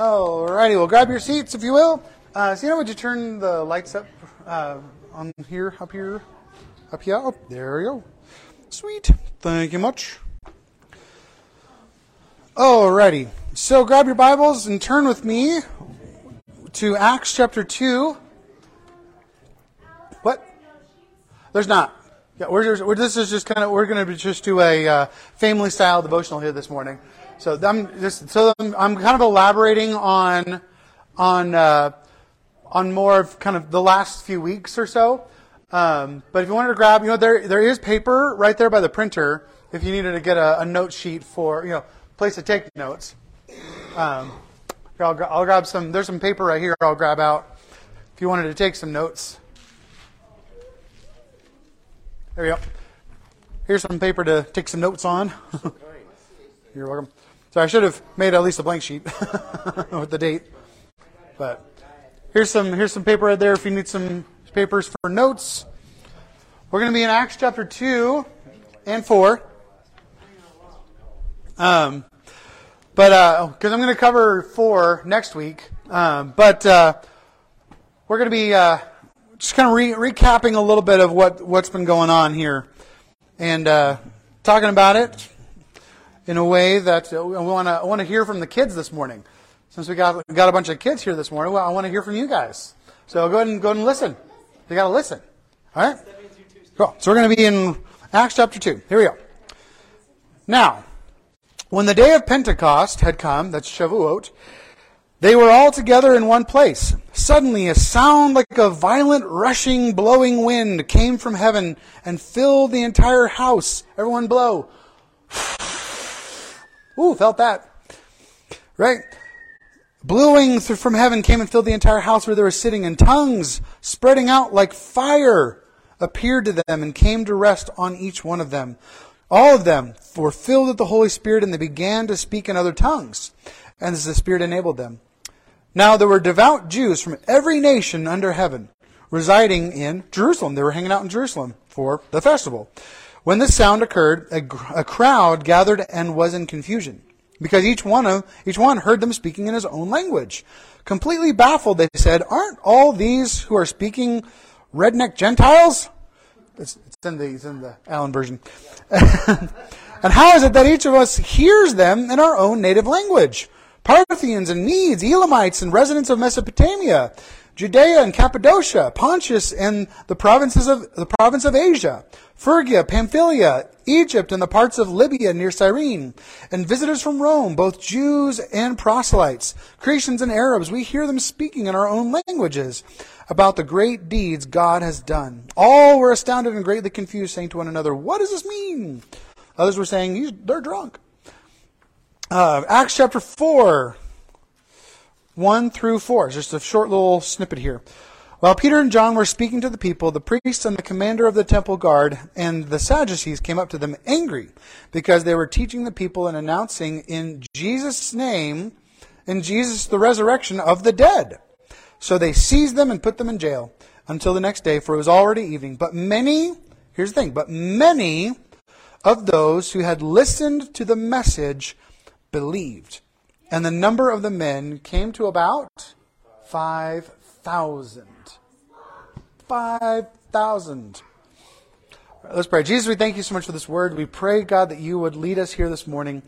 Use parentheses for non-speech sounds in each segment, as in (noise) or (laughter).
Alrighty, well, grab your seats if you will. Uh, Sina, would you turn the lights up uh, on here, up here, up here? Oh, there we go. Sweet. Thank you much. Alrighty, so grab your Bibles and turn with me to Acts chapter 2. What? There's not. Yeah, we're, just, we're this is just kind of we're going to just do a uh, family style devotional here this morning. So I'm just so I'm, I'm kind of elaborating on on uh, on more of kind of the last few weeks or so. Um, but if you wanted to grab, you know, there there is paper right there by the printer. If you needed to get a, a note sheet for you know place to take notes. Um, here, I'll, I'll grab some. There's some paper right here. I'll grab out if you wanted to take some notes. There we go. Here's some paper to take some notes on. (laughs) You're welcome. So I should have made at least a blank sheet (laughs) with the date. But here's some here's some paper right there if you need some papers for notes. We're going to be in Acts chapter two and four. Um, but because uh, I'm going to cover four next week, um, but uh, we're going to be uh, just kind of re- recapping a little bit of what, what's been going on here and uh, talking about it in a way that we want to I want to hear from the kids this morning. Since we got got a bunch of kids here this morning, well, I want to hear from you guys. So go ahead and go ahead and listen. You got to listen. All right. Cool. So we're going to be in Acts chapter two. Here we go. Now, when the day of Pentecost had come, that's Shavuot, they were all together in one place. Suddenly, a sound like a violent, rushing, blowing wind came from heaven and filled the entire house. Everyone blow. Ooh, felt that. Right? Blowing from heaven came and filled the entire house where they were sitting, and tongues spreading out like fire appeared to them and came to rest on each one of them. All of them were filled with the Holy Spirit, and they began to speak in other tongues, and as the Spirit enabled them. Now there were devout Jews from every nation under heaven residing in Jerusalem. They were hanging out in Jerusalem for the festival. When this sound occurred, a, a crowd gathered and was in confusion because each one of each one heard them speaking in his own language. Completely baffled, they said, "Aren't all these who are speaking redneck Gentiles?" It's, it's in the it's in the Allen version. (laughs) and how is it that each of us hears them in our own native language? Parthians and Medes, Elamites and residents of Mesopotamia, Judea and Cappadocia, Pontus and the provinces of the province of Asia, Phrygia, Pamphylia, Egypt and the parts of Libya near Cyrene, and visitors from Rome, both Jews and proselytes, Cretians and Arabs, we hear them speaking in our own languages about the great deeds God has done. All were astounded and greatly confused, saying to one another, What does this mean? Others were saying, They're drunk. Uh, Acts chapter 4, 1 through 4. Just a short little snippet here. While Peter and John were speaking to the people, the priests and the commander of the temple guard and the Sadducees came up to them angry because they were teaching the people and announcing in Jesus' name, in Jesus, the resurrection of the dead. So they seized them and put them in jail until the next day, for it was already evening. But many, here's the thing, but many of those who had listened to the message believed. And the number of the men came to about 5,000. 5,000. Let's pray. Jesus, we thank you so much for this word. We pray, God, that you would lead us here this morning.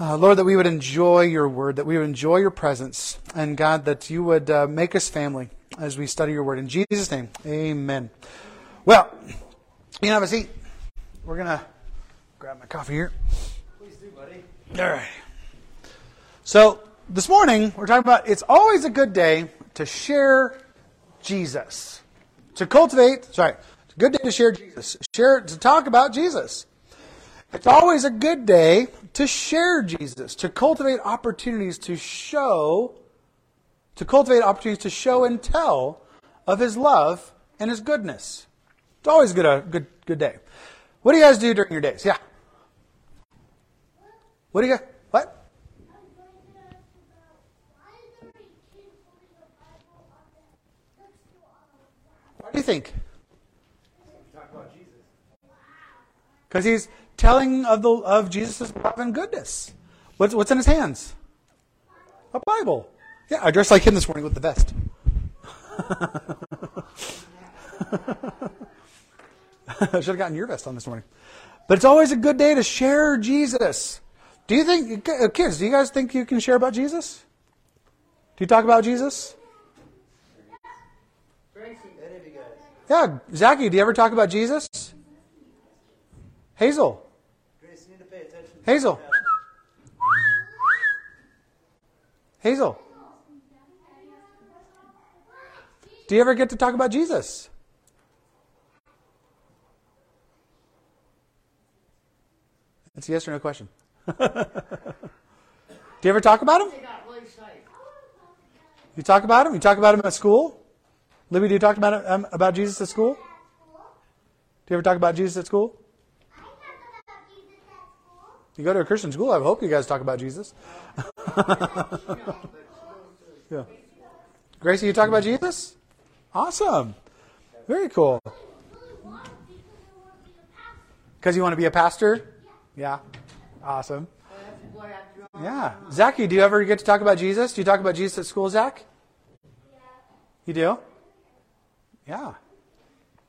Uh, Lord, that we would enjoy your word, that we would enjoy your presence, and God, that you would uh, make us family as we study your word. In Jesus' name, amen. Well, you can have a seat. We're going to grab my coffee here. Please do, buddy. All right. So this morning we're talking about it's always a good day to share Jesus, to cultivate. Sorry, it's a good day to share Jesus, share to talk about Jesus. It's always a good day to share Jesus, to cultivate opportunities to show, to cultivate opportunities to show and tell of His love and His goodness. It's always a good, a good, good day. What do you guys do during your days? Yeah. What do you? What? What do you think? Because he's telling of the of Jesus' love and goodness. What's what's in his hands? A Bible. Yeah, I dressed like him this morning with the vest. (laughs) I should have gotten your vest on this morning. But it's always a good day to share Jesus. Do you think, uh, kids, do you guys think you can share about Jesus? Do you talk about Jesus? Yeah, Zachy, do you ever talk about Jesus? Hazel. Hazel. Hazel. Do you ever get to talk about Jesus? That's a yes or no question. (laughs) Do you ever talk about him? You talk about him? You talk about him at school? Libby, do you talk about um, about Jesus at school? Do you ever talk about Jesus at school? You go to a Christian school. I hope you guys talk about Jesus. (laughs) yeah. Gracie, you talk about Jesus? Awesome. Very cool. Because you want to be a pastor? Yeah. Awesome. Yeah. Zachy, do you ever get to talk about Jesus? Do you talk about Jesus at school, Zach? You do? Yeah.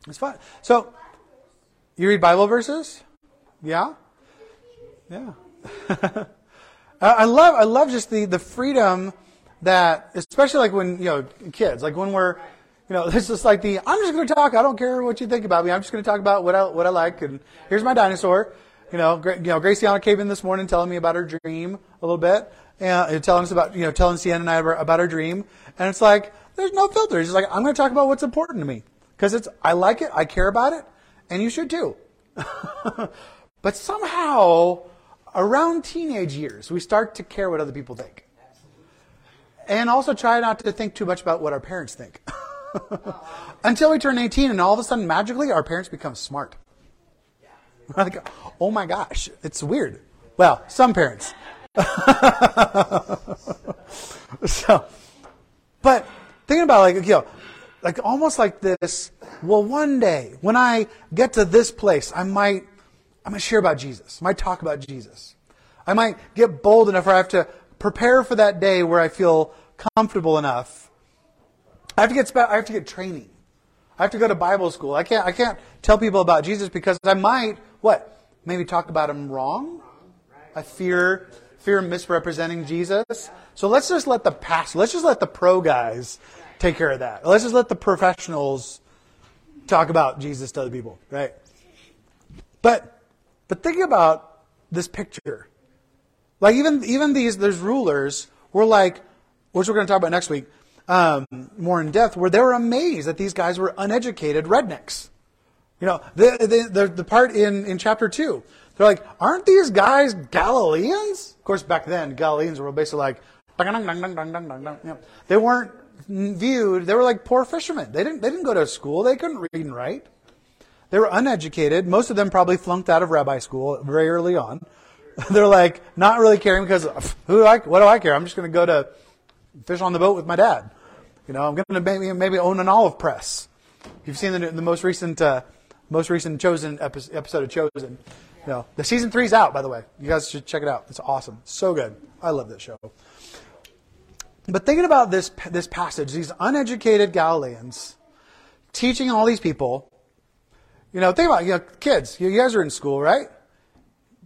It's fun. So, you read Bible verses? Yeah? Yeah. (laughs) I love I love just the, the freedom that especially like when you know kids, like when we're you know, (laughs) it's just like the I'm just going to talk. I don't care what you think about me. I'm just going to talk about what I what I like. And here's my dinosaur. You know, you know, Graciana came in this morning telling me about her dream a little bit, and telling us about you know telling Sienna and I about our dream. And it's like there's no filter. It's just like I'm going to talk about what's important to me because it's I like it, I care about it, and you should too. (laughs) but somehow around teenage years, we start to care what other people think. And also try not to think too much about what our parents think. (laughs) Until we turn 18 and all of a sudden magically our parents become smart. (laughs) like, oh my gosh, it's weird. Well, some parents. so, but thinking about like, you know, like almost like this, well, one day when I get to this place, I might, I might share about Jesus. I might talk about Jesus. I might get bold enough or I have to prepare for that day where I feel comfortable enough. I have to get, I have to get training. I have to go to Bible school. I can't, I can't tell people about Jesus because I might, what? Maybe talk about him wrong? I fear, fear misrepresenting Jesus. So let's just let the past, let's just let the pro guys take care of that. Let's just let the professionals talk about Jesus to other people, right? But, but think about this picture. Like even, even these, there's rulers were like, which we're going to talk about next week, um, more in depth, where they were amazed that these guys were uneducated rednecks. You know, the, the, the, the part in, in chapter 2, they're like, aren't these guys Galileans? Of course, back then, Galileans were basically like, they weren't viewed, they were like poor fishermen. They didn't, they didn't go to school, they couldn't read and write. They were uneducated. Most of them probably flunked out of rabbi school very early on. (laughs) They're like not really caring because who do I, what do I care? I'm just going to go to fish on the boat with my dad. You know, I'm going to maybe maybe own an olive press. You've seen the, the most recent uh, most recent chosen episode of Chosen. You know, the season three's out by the way. You guys should check it out. It's awesome. So good. I love that show. But thinking about this this passage, these uneducated Galileans teaching all these people, you know, think about you know, kids. You guys are in school, right?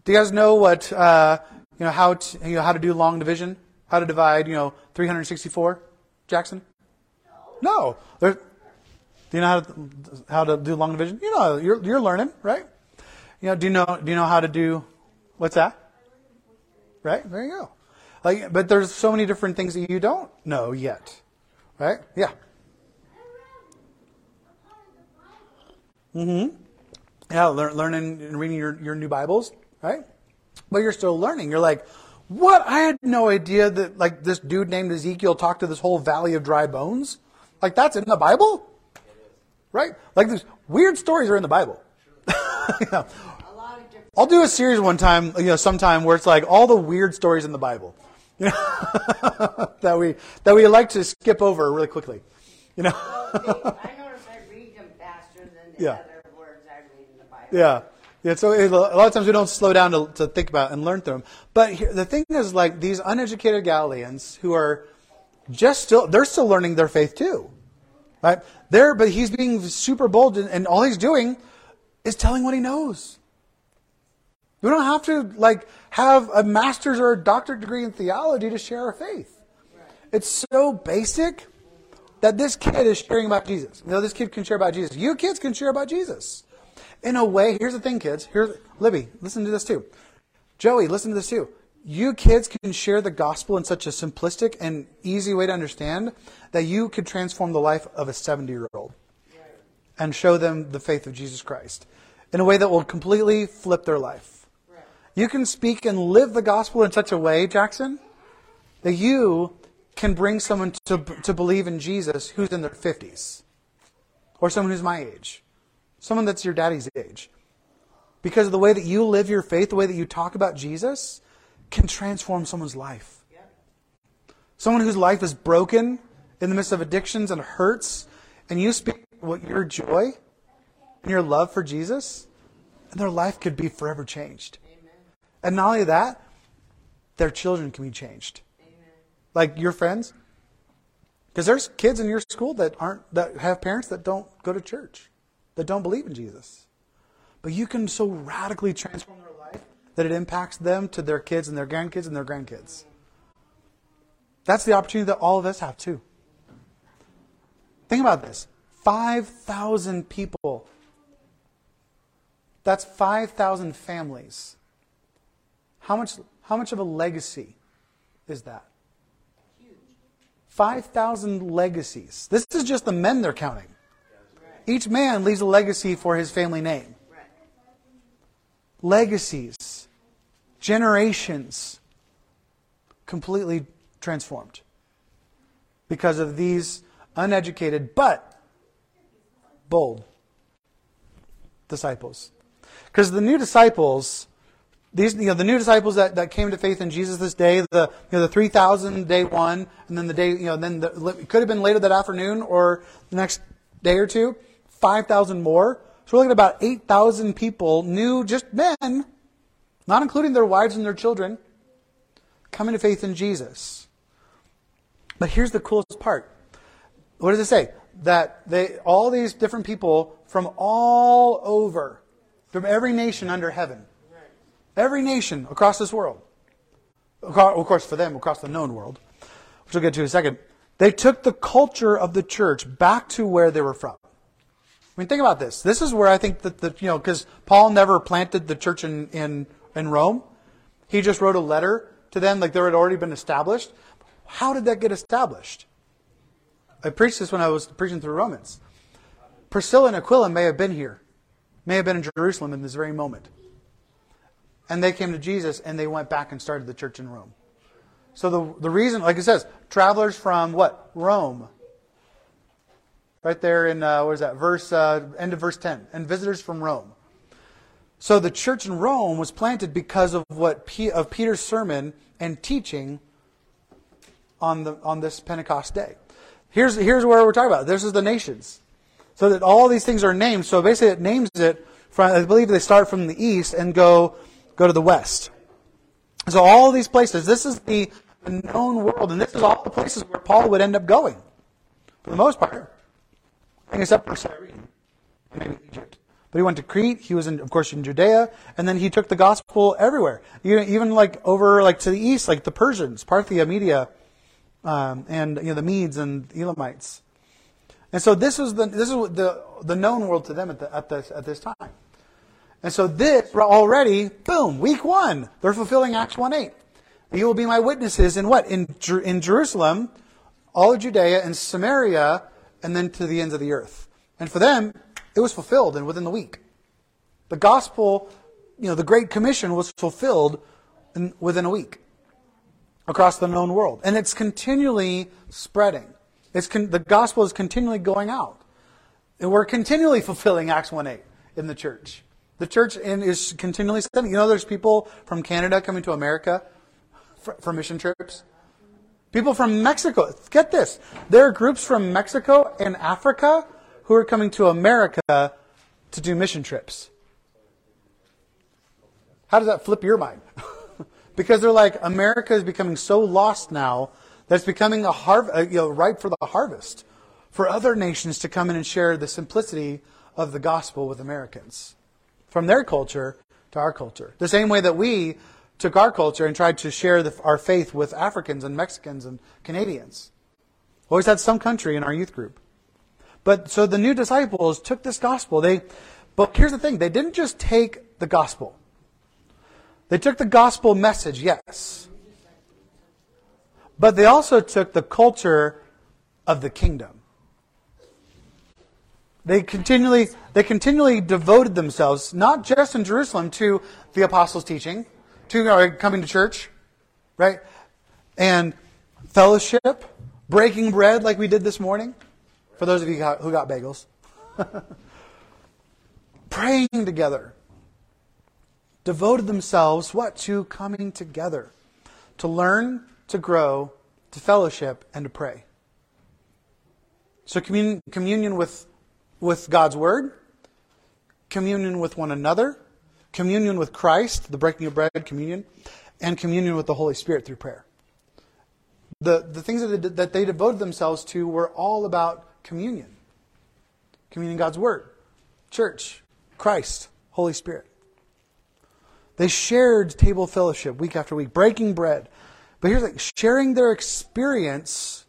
Do you guys know what uh, you know how to, you know how to do long division? How to divide you know 364? Jackson? No. no. do you know how to, how to do long division? You know, you're you're learning, right? You know, do you know do you know how to do what's that? Right? There you go. Like, but there's so many different things that you don't know yet, right? Yeah. Mm-hmm. Yeah, learn, learning and reading your, your new Bibles, right? But you're still learning. You're like, what? I had no idea that like this dude named Ezekiel talked to this whole valley of dry bones. Like that's in the Bible, right? Like these weird stories are in the Bible. (laughs) yeah. I'll do a series one time, you know, sometime where it's like all the weird stories in the Bible, you (laughs) that we that we like to skip over really quickly, you know. I notice I read them faster than the Yeah. other words I read in the Bible. Yeah. Yeah, so a lot of times we don't slow down to, to think about and learn through them. But here, the thing is, like these uneducated Galileans who are just still, they're still learning their faith too, right? There, but he's being super bold, and, and all he's doing is telling what he knows. We don't have to like have a master's or a doctorate degree in theology to share our faith. It's so basic that this kid is sharing about Jesus. You know, this kid can share about Jesus. You kids can share about Jesus. In a way, here's the thing, kids. Here's Libby, listen to this too. Joey, listen to this too. You kids can share the gospel in such a simplistic and easy way to understand that you could transform the life of a 70 year old and show them the faith of Jesus Christ in a way that will completely flip their life. You can speak and live the gospel in such a way, Jackson, that you can bring someone to, to believe in Jesus who's in their 50s or someone who's my age, someone that's your daddy's age. Because of the way that you live your faith, the way that you talk about Jesus, can transform someone's life. Someone whose life is broken in the midst of addictions and hurts, and you speak what your joy and your love for Jesus, and their life could be forever changed. Amen. And not only that, their children can be changed. Like your friends? Because there's kids in your school that aren't that have parents that don't go to church, that don't believe in Jesus. But you can so radically transform their life that it impacts them to their kids and their grandkids and their grandkids. That's the opportunity that all of us have too. Think about this. 5,000 people. That's 5,000 families. How much, how much of a legacy is that? 5,000 legacies. This is just the men they're counting. Each man leaves a legacy for his family name. Legacies, generations, completely transformed because of these uneducated but bold disciples. Because the new disciples these, you know, the new disciples that, that came to faith in Jesus this day, the, you know, the 3,000 day one, and then the day, you know, then the, it could have been later that afternoon or the next day or two, 5,000 more. So we're looking at about 8,000 people, new, just men, not including their wives and their children, coming to faith in Jesus. But here's the coolest part. What does it say? That they, all these different people from all over, from every nation under heaven, Every nation across this world. Of course, for them, across the known world, which we'll get to in a second. They took the culture of the church back to where they were from. I mean, think about this. This is where I think that the, you know, because Paul never planted the church in, in, in Rome. He just wrote a letter to them like they had already been established. How did that get established? I preached this when I was preaching through Romans. Priscilla and Aquila may have been here, may have been in Jerusalem in this very moment. And they came to Jesus and they went back and started the church in Rome. So the, the reason, like it says, travelers from what? Rome. Right there in, uh, what is that? Verse, uh, end of verse 10. And visitors from Rome. So the church in Rome was planted because of what P, of Peter's sermon and teaching on the on this Pentecost day. Here's here's where we're talking about. This is the nations. So that all these things are named. So basically it names it from I believe they start from the east and go go to the west. So all these places, this is the known world, and this is all the places where Paul would end up going, for the most part, except for Cyrene, maybe Egypt. But he went to Crete. He was, in, of course, in Judea, and then he took the gospel everywhere, even, like over like to the east, like the Persians, Parthia, Media, um, and you know the Medes and Elamites. And so this is the this is the the known world to them at the, at this at this time. And so this already, boom, week one, they're fulfilling Acts 1.8. You will be my witnesses in what? In, in Jerusalem, all of Judea and Samaria, and then to the ends of the earth. And for them, it was fulfilled and within the week. The gospel, you know, the Great Commission was fulfilled in, within a week across the known world. And it's continually spreading. It's con- the gospel is continually going out. And we're continually (laughs) fulfilling Acts 1.8 in the church. The church is continually sending. You know, there's people from Canada coming to America for, for mission trips. People from Mexico. Get this. There are groups from Mexico and Africa who are coming to America to do mission trips. How does that flip your mind? (laughs) because they're like, America is becoming so lost now that it's becoming a harv- uh, you know, ripe for the harvest for other nations to come in and share the simplicity of the gospel with Americans. From their culture to our culture. The same way that we took our culture and tried to share the, our faith with Africans and Mexicans and Canadians. Always had some country in our youth group. But so the new disciples took this gospel. They, but here's the thing: they didn't just take the gospel. They took the gospel message, yes, but they also took the culture of the kingdom. They continually, they continually devoted themselves, not just in Jerusalem, to the apostles' teaching, to uh, coming to church, right? And fellowship, breaking bread like we did this morning, for those of you who got bagels. (laughs) Praying together. Devoted themselves, what? To coming together. To learn, to grow, to fellowship, and to pray. So commun- communion with with God's Word, communion with one another, communion with Christ, the breaking of bread, communion, and communion with the Holy Spirit through prayer. The, the things that they, that they devoted themselves to were all about communion. Communion God's Word, church, Christ, Holy Spirit. They shared table fellowship week after week, breaking bread. But here's like sharing their experience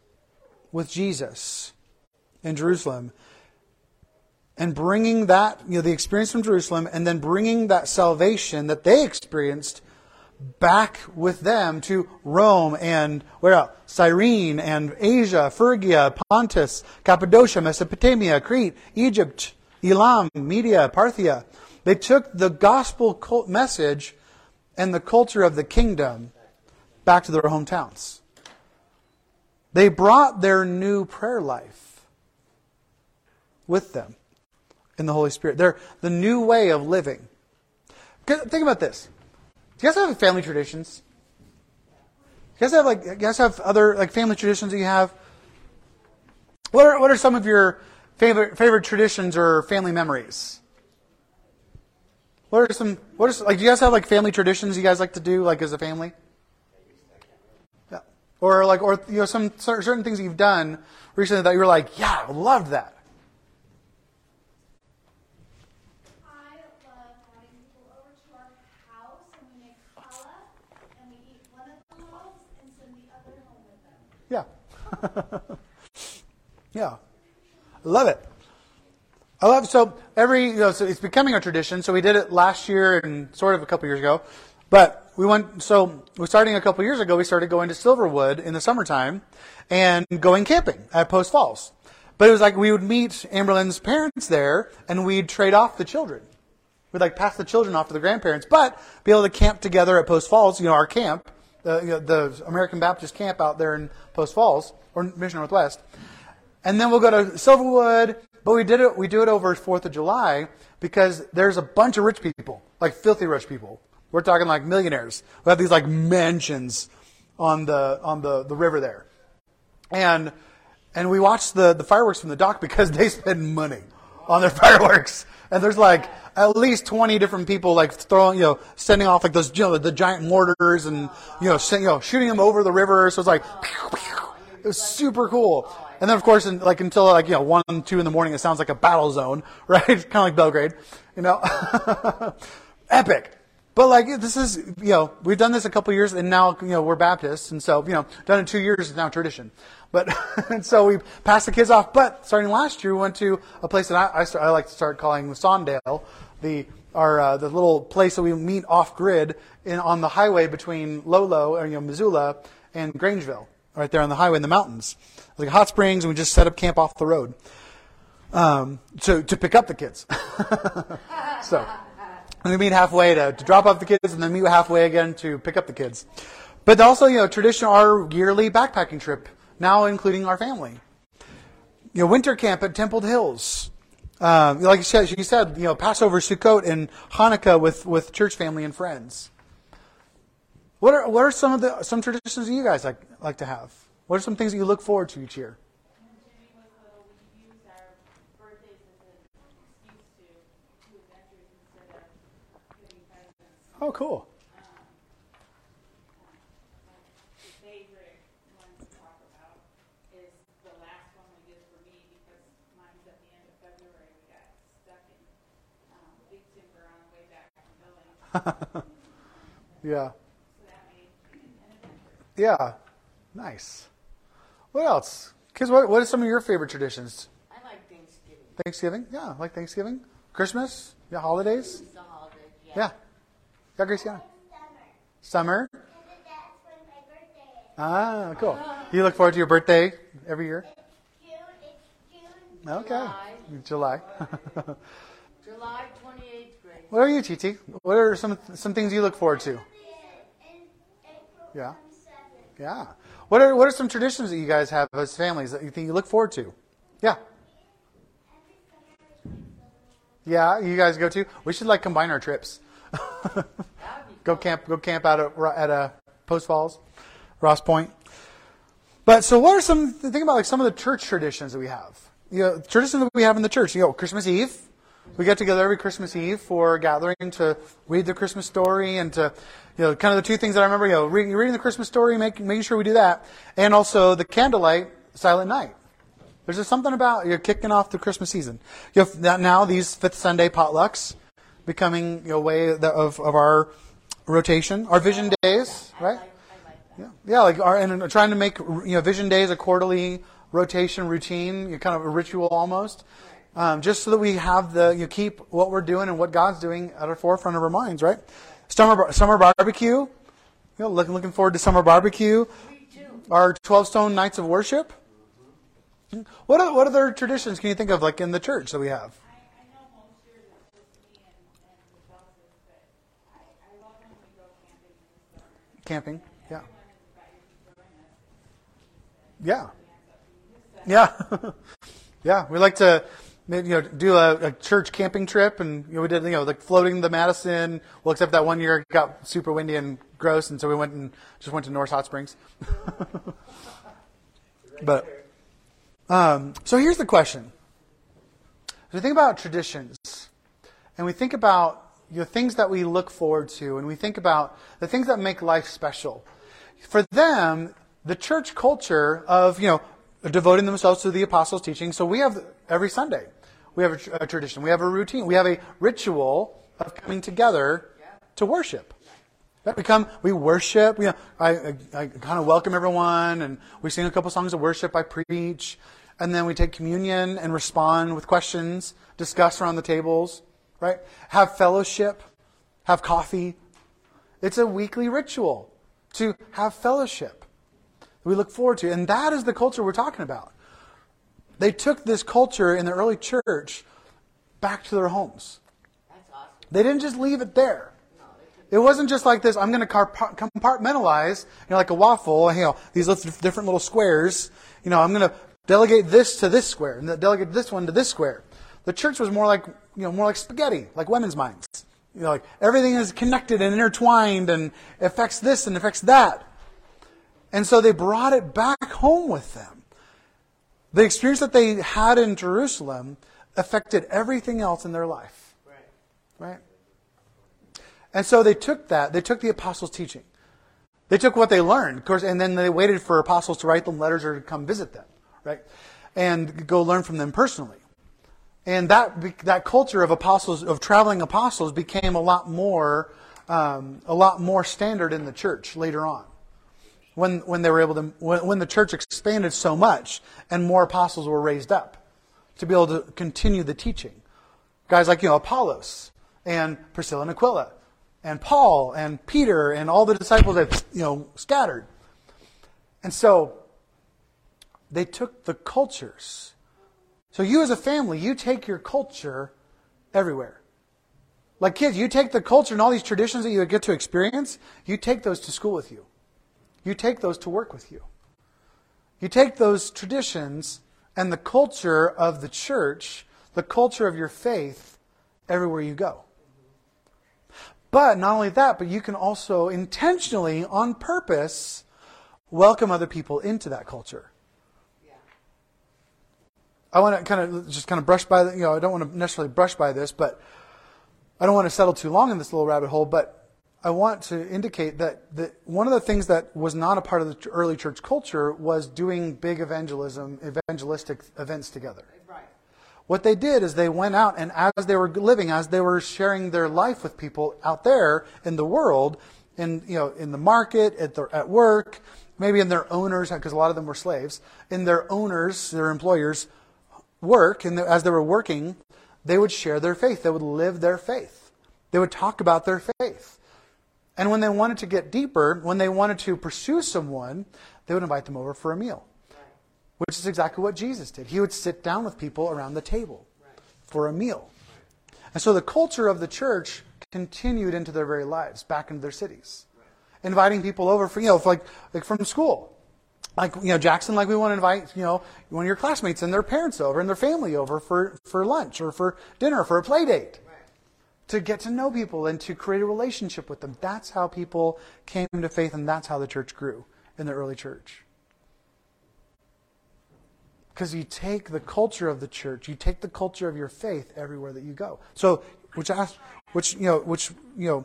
with Jesus in Jerusalem and bringing that, you know, the experience from Jerusalem, and then bringing that salvation that they experienced back with them to Rome and where else? Cyrene and Asia, Phrygia, Pontus, Cappadocia, Mesopotamia, Crete, Egypt, Elam, Media, Parthia. They took the gospel message and the culture of the kingdom back to their hometowns. They brought their new prayer life with them in the Holy Spirit. They're the new way of living. Think about this. Do you guys have family traditions? You guys have like you guys have other like family traditions that you have? What are what are some of your favorite favorite traditions or family memories? What are some what is like do you guys have like family traditions you guys like to do like as a family? Yeah. Or like or you know some certain things that you've done recently that you were like, yeah, I loved that. (laughs) Yeah. I love it. I love so every you know so it's becoming a tradition. So we did it last year and sort of a couple years ago, but we went so we're starting a couple years ago. We started going to Silverwood in the summertime and going camping at Post Falls. But it was like we would meet Amberlynn's parents there and we'd trade off the children. We'd like pass the children off to the grandparents, but be able to camp together at Post Falls, you know, our camp, the, you know, the American Baptist camp out there in Post Falls or Mission Northwest. And then we'll go to Silverwood, but we did it. We do it over Fourth of July because there's a bunch of rich people, like filthy rich people. We're talking like millionaires who have these like mansions on the on the, the river there, and and we watch the the fireworks from the dock because (laughs) they spend money on their (laughs) fireworks. And there's like at least 20 different people like throwing, you know, sending off like those, you know, the giant mortars and, you know, send, you know shooting them over the river. So it's like, pew, pew. it was super cool. And then of course, in, like until like, you know, one, two in the morning, it sounds like a battle zone, (laughs) right? kind of like Belgrade, you know, (laughs) epic. But like this is, you know, we've done this a couple years, and now you know we're Baptists, and so you know, done in two years is now tradition. But (laughs) and so we passed the kids off. But starting last year, we went to a place that I, I, start, I like to start calling the Sondale, the our uh, the little place that we meet off grid in on the highway between Lolo or you know Missoula and Grangeville, right there on the highway in the mountains. Like hot springs, and we just set up camp off the road um, to to pick up the kids. (laughs) so. And we meet halfway to, to drop off the kids and then meet halfway again to pick up the kids. But also, you know, tradition, our yearly backpacking trip now including our family. You know, winter camp at Temple Hills. Um, like you said, she said, you know, Passover, Sukkot, and Hanukkah with, with church family and friends. What are what are some of the some traditions that you guys like like to have? What are some things that you look forward to each year? Oh, cool. favorite one to talk about is the last one we did for me because mine's at the end of February. We got stuck in um, Big Timber on the way back Oh, from Billings. (laughs) Yeah. So that made an adventure. Yeah. Nice. What else? Kids, what, what are some of your favorite traditions? I like Thanksgiving. Thanksgiving? Yeah, like Thanksgiving. Christmas? Yeah, holidays? It's the holiday. Yeah. Yeah. Yeah, Graciana. Summer? Summer? Ah, cool. You look forward to your birthday every year? Okay. July. July (laughs) 28th grade. what are you, Titi? What are some some things you look forward to? Yeah. Yeah. What are what are some traditions that you guys have as families that you think you look forward to? Yeah. Yeah, you guys go to. We should like combine our trips. Go camp go camp out at, at uh, Post Falls, Ross Point. But so, what are some think about like some of the church traditions that we have? You know, traditions that we have in the church. You know, Christmas Eve. We get together every Christmas Eve for a gathering to read the Christmas story and to, you know, kind of the two things that I remember. You know, reading, reading the Christmas story, making making sure we do that, and also the candlelight silent night. There's just something about you're kicking off the Christmas season. You have now these fifth Sunday potlucks becoming a way of, of our rotation, our vision days, right? Yeah, yeah, like our, and trying to make you know vision days a quarterly rotation routine, kind of a ritual almost, um, just so that we have the you keep what we're doing and what God's doing at our forefront of our minds, right? Summer summer barbecue, you know, looking looking forward to summer barbecue. Our twelve stone nights of worship. What what other traditions can you think of like in the church that we have? I, I know most years it's just me and, and the spouses, but I, I love when we go camping in the summer. Camping, yeah, yeah, yeah, (laughs) yeah. We like to you know do a, a church camping trip, and you know, we did you know like floating the Madison. Well, except that one year it got super windy and gross, and so we went and just went to Norris Hot Springs. (laughs) but um, so here's the question: As we think about traditions, and we think about you know, things that we look forward to, and we think about the things that make life special. For them, the church culture of you know devoting themselves to the apostles' teaching. So we have every Sunday, we have a, tr- a tradition, we have a routine, we have a ritual of coming together to worship. That we come, we worship. You know, I, I, I kind of welcome everyone, and we sing a couple songs of worship. I preach, and then we take communion and respond with questions, discuss around the tables, right? Have fellowship, have coffee. It's a weekly ritual to have fellowship. We look forward to, and that is the culture we're talking about. They took this culture in the early church back to their homes. That's awesome. They didn't just leave it there. It wasn't just like this. I'm going to compartmentalize, you know, like a waffle. You know, these different little squares. You know, I'm going to delegate this to this square and delegate this one to this square. The church was more like, you know, more like spaghetti, like women's minds. You know, like everything is connected and intertwined and affects this and affects that. And so they brought it back home with them. The experience that they had in Jerusalem affected everything else in their life. Right. Right? And so they took that, they took the apostles' teaching. They took what they learned, of course, and then they waited for apostles to write them letters or to come visit them, right? And go learn from them personally. And that that culture of apostles of traveling apostles became a lot more um, a lot more standard in the church later on. When when they were able to when, when the church expanded so much and more apostles were raised up to be able to continue the teaching. Guys like you know Apollos and Priscilla and Aquila and Paul and Peter and all the disciples that you know scattered. And so they took the cultures. So you as a family, you take your culture everywhere. Like kids, you take the culture and all these traditions that you get to experience, you take those to school with you. You take those to work with you. You take those traditions and the culture of the church, the culture of your faith, everywhere you go. But not only that, but you can also intentionally, on purpose, welcome other people into that culture. I want to kind of just kind of brush by, the, you know, I don't want to necessarily brush by this, but I don't want to settle too long in this little rabbit hole. But I want to indicate that, that one of the things that was not a part of the early church culture was doing big evangelism, evangelistic events together. Right. What they did is they went out and as they were living, as they were sharing their life with people out there in the world, in you know, in the market, at the, at work, maybe in their owners, because a lot of them were slaves, in their owners, their employers' work, and as they were working, they would share their faith. They would live their faith. They would talk about their faith. And when they wanted to get deeper, when they wanted to pursue someone, they would invite them over for a meal, which is exactly what Jesus did. He would sit down with people around the table for a meal. And so the culture of the church continued into their very lives, back into their cities, inviting people over for, you know, like, like from school. Like, you know, Jackson, like we want to invite, you know, one of your classmates and their parents over and their family over for, for lunch or for dinner, for a play date to get to know people and to create a relationship with them. That's how people came to faith, and that's how the church grew in the early church. Because you take the culture of the church, you take the culture of your faith everywhere that you go. So, which ask, which you know, which you know,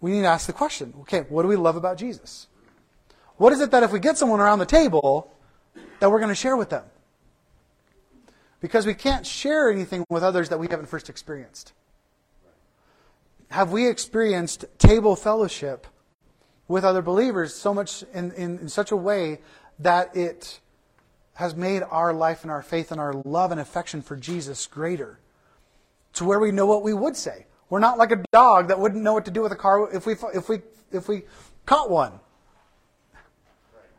we need to ask the question: Okay, what do we love about Jesus? What is it that if we get someone around the table, that we're going to share with them? Because we can't share anything with others that we haven't first experienced have we experienced table fellowship with other believers so much in, in, in, such a way that it has made our life and our faith and our love and affection for Jesus greater to where we know what we would say. We're not like a dog that wouldn't know what to do with a car if we, if we, if we caught one.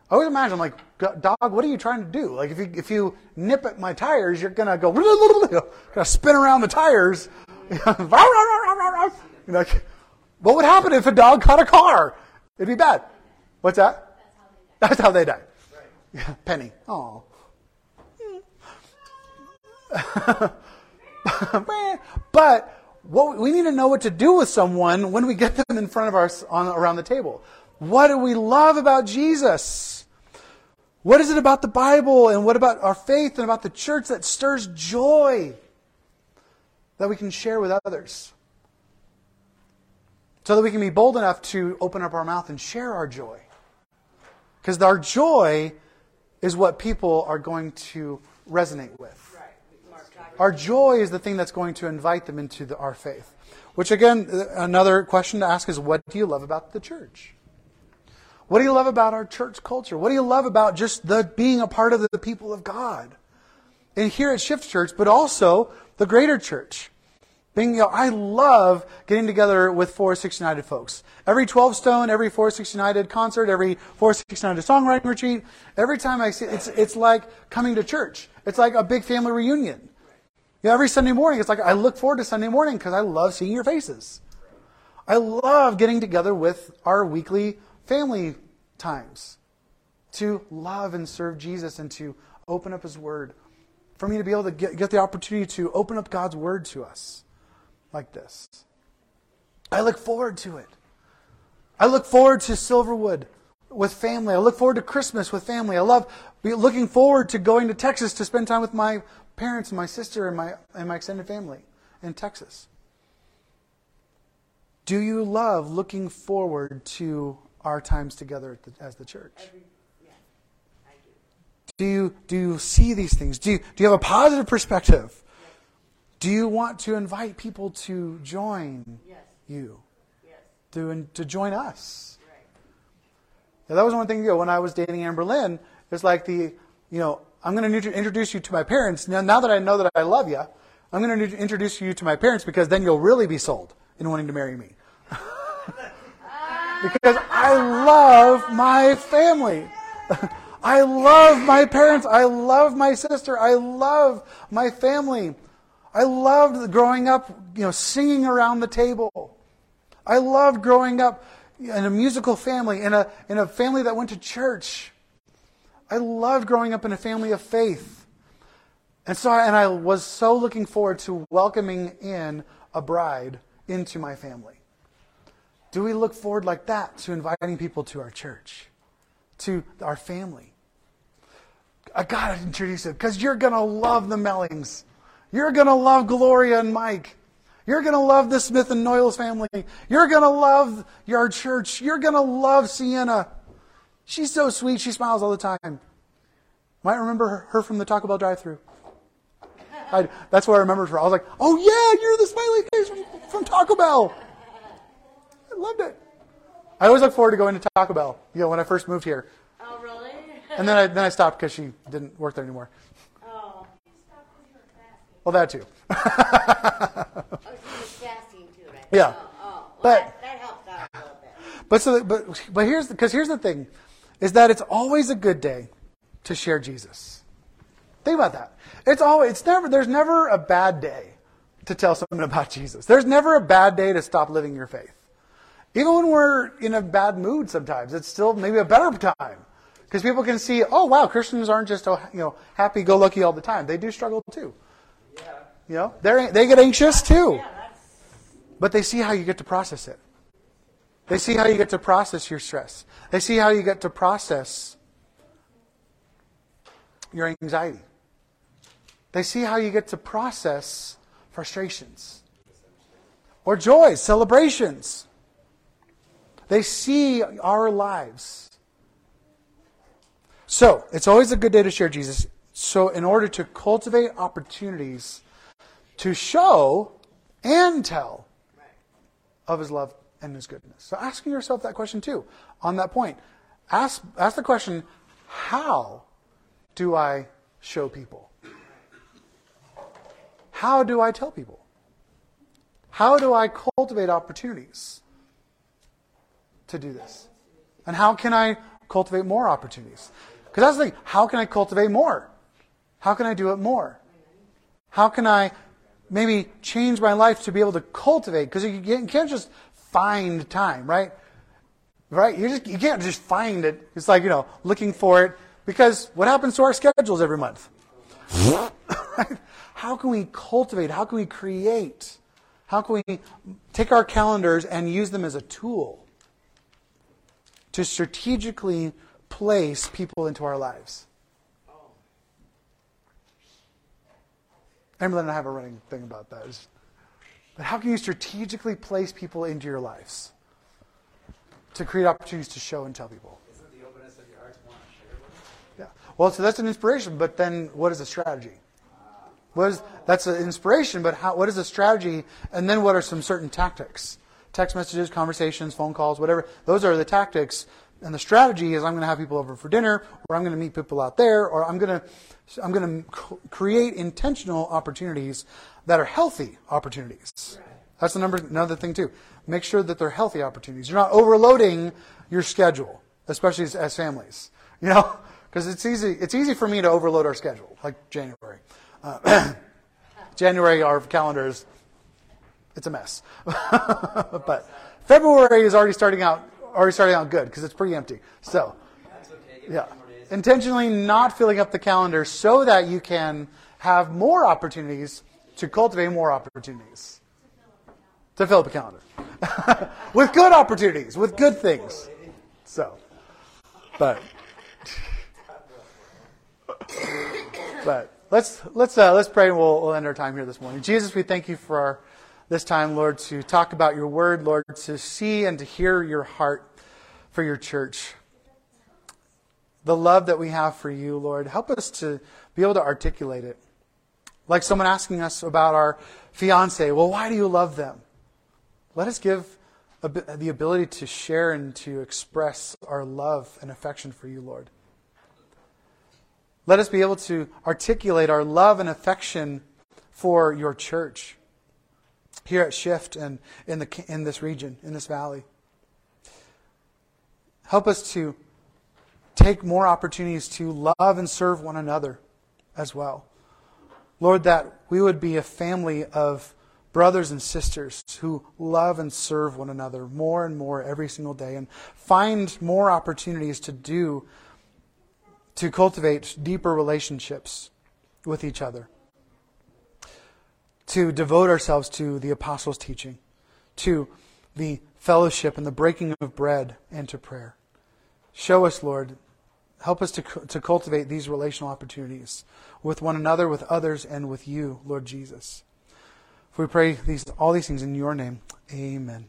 I always imagine, like, dog, what are you trying to do? Like, if you, if you nip at my tires, you're going to go, (laughs) to spin around the tires. (laughs) like, what would happen if a dog caught a car? It'd be bad. What's that? That's how they die. Yeah, (laughs) Penny. Oh. but what, we need to know what to do with someone when we get them in front of us on, around the table. What do we love about Jesus? What is it about the Bible and what about our faith and about the church that stirs joy that we can share with others? so that we can be bold enough to open up our mouth and share our joy. Because our joy is what people are going to resonate with. Our joy is the thing that's going to invite them into the, our faith. Which, again, another question to ask is what do you love about the church? What do you love about our church culture? What do you love about just the being a part of the people of God? And here at Shift Church, but also the greater church. Being, you know, I love getting together with Forest 6 United folks. Every 12 Stone, every Forest 6 United concert, every Forest 6 United songwriting retreat, every time I see it, it's, it's like coming to church. It's like a big family reunion. You know, every Sunday morning, it's like I look forward to Sunday morning because I love seeing your faces. I love getting together with our weekly family times to love and serve Jesus and to open up His Word. For me to be able to get, get the opportunity to open up God's Word to us like this. I look forward to it. I look forward to Silverwood with family. I look forward to Christmas with family. I love looking forward to going to Texas to spend time with my parents and my sister and my, and my extended family in Texas. Do you love looking forward to our times together the, as the church? Every, yeah, do. do. you do you see these things? Do you, do you have a positive perspective? Do you want to invite people to join yes. you? Yes. To, to join us? Right. Now, that was one thing, you know, when I was dating Amber Lynn, it's like the, you know, I'm going to introduce you to my parents. Now, now that I know that I love you, I'm going to introduce you to my parents because then you'll really be sold in wanting to marry me. Because I love my family. (laughs) I love my parents. I love my sister. I love my family. I loved growing up, you know, singing around the table. I loved growing up in a musical family, in a, in a family that went to church. I loved growing up in a family of faith. And so, and I was so looking forward to welcoming in a bride into my family. Do we look forward like that to inviting people to our church, to our family? Uh, I gotta introduce it because you're gonna love the Mellings. You're going to love Gloria and Mike. You're going to love the Smith and Noyles family. You're going to love your church. You're going to love Sienna. She's so sweet. She smiles all the time. Might remember her- from the Taco Bell drive-through. That's what I remembered her. I was like, "Oh yeah, you're the smiley face from, from Taco Bell." I loved it. I always look forward to going to Taco Bell. You know, when I first moved here, Oh, really? and then I then I stopped because she didn't work there anymore. Oh, Well, that too. oh, she was fasting too, right? Yeah. Oh, oh. Well, But- that, that helps out a little bit. But so, but but here's because here's the thing, is that it's always a good day to share Jesus. Think about that. It's always it's never there's never a bad day to tell someone about Jesus. There's never a bad day to stop living your faith. Even when we're in a bad mood, sometimes it's still maybe a better time because people can see, oh wow, Christians aren't just oh, you know happy-go-lucky all the time. They do struggle too. Yeah. You know, they they get anxious too, Yeah, but they see how you get to process it. They see how you get to process your stress. They see how you get to process your anxiety. They see how you get to process frustrations or joys, celebrations. They see our lives. So, it's always a good day to share Jesus. So, in order to cultivate opportunities to show and tell of his love and his goodness. So asking yourself that question too on that point. Ask ask the question, how do I show people? How do I tell people? How do I cultivate opportunities to do this? And how can I cultivate more opportunities? Because that's the thing. How can I cultivate more? How can I do it more? How can I maybe change my life to be able to cultivate? Because you, can't just find time, right? Right? You just you can't just find it. It's like you know looking for it. Because what happens to our schedules every month? (laughs) How can we cultivate? How can we create? How can we take our calendars and use them as a tool to strategically place people into our lives? Emily and I have a running thing about that. Is, but how can you strategically place people into your lives to create opportunities to show and tell people? Isn't the openness of your heart want to share with them? Yeah. Well, so that's an inspiration, but then what is a strategy? What is, that's an inspiration, but how, what is a strategy? And then what are some certain tactics? Text messages, conversations, phone calls, whatever. Those are the tactics. And the strategy is I'm going to have people over for dinner, or I'm going to meet people out there, or I'm going to, I'm going to create intentional opportunities that are healthy opportunities. That's the number, another thing too. Make sure that they're healthy opportunities. You're not overloading your schedule, especially as, as families. (laughs) You know, because it's easy. It's easy for me to overload our schedule, like January. Uh, (clears throat) January, our calendars, it's a mess. (laughs) but February is already starting out, already starting out good because it's pretty empty. So. Yeah, intentionally not filling up the calendar so that you can have more opportunities to cultivate more opportunities to fill up a calendar (laughs) with good opportunities, with good things. So, but but let's let's uh, let's pray and we'll, we'll end our time here this morning. Jesus, we thank you for our, this time, Lord, to talk about your word, Lord, to see and to hear your heart for your church. The love that we have for you, Lord, help us to be able to articulate it. Like someone asking us about our fiance, well, why do you love them? Let us give the ability to share and to express our love and affection for you, Lord. Let us be able to articulate our love and affection for your church here at Shift and in, the, in this region, in this valley. Help us to take more opportunities to love and serve one another as well. Lord, that we would be a family of brothers and sisters who love and serve one another more and more every single day and find more opportunities to do to cultivate deeper relationships with each other, to devote ourselves to the apostles' teaching, to the fellowship and the breaking of bread, and to prayer. Show us, Lord, help us to, to cultivate these relational opportunities with one another, with others, and with you, Lord Jesus. For we pray these all these things in your name. Amen.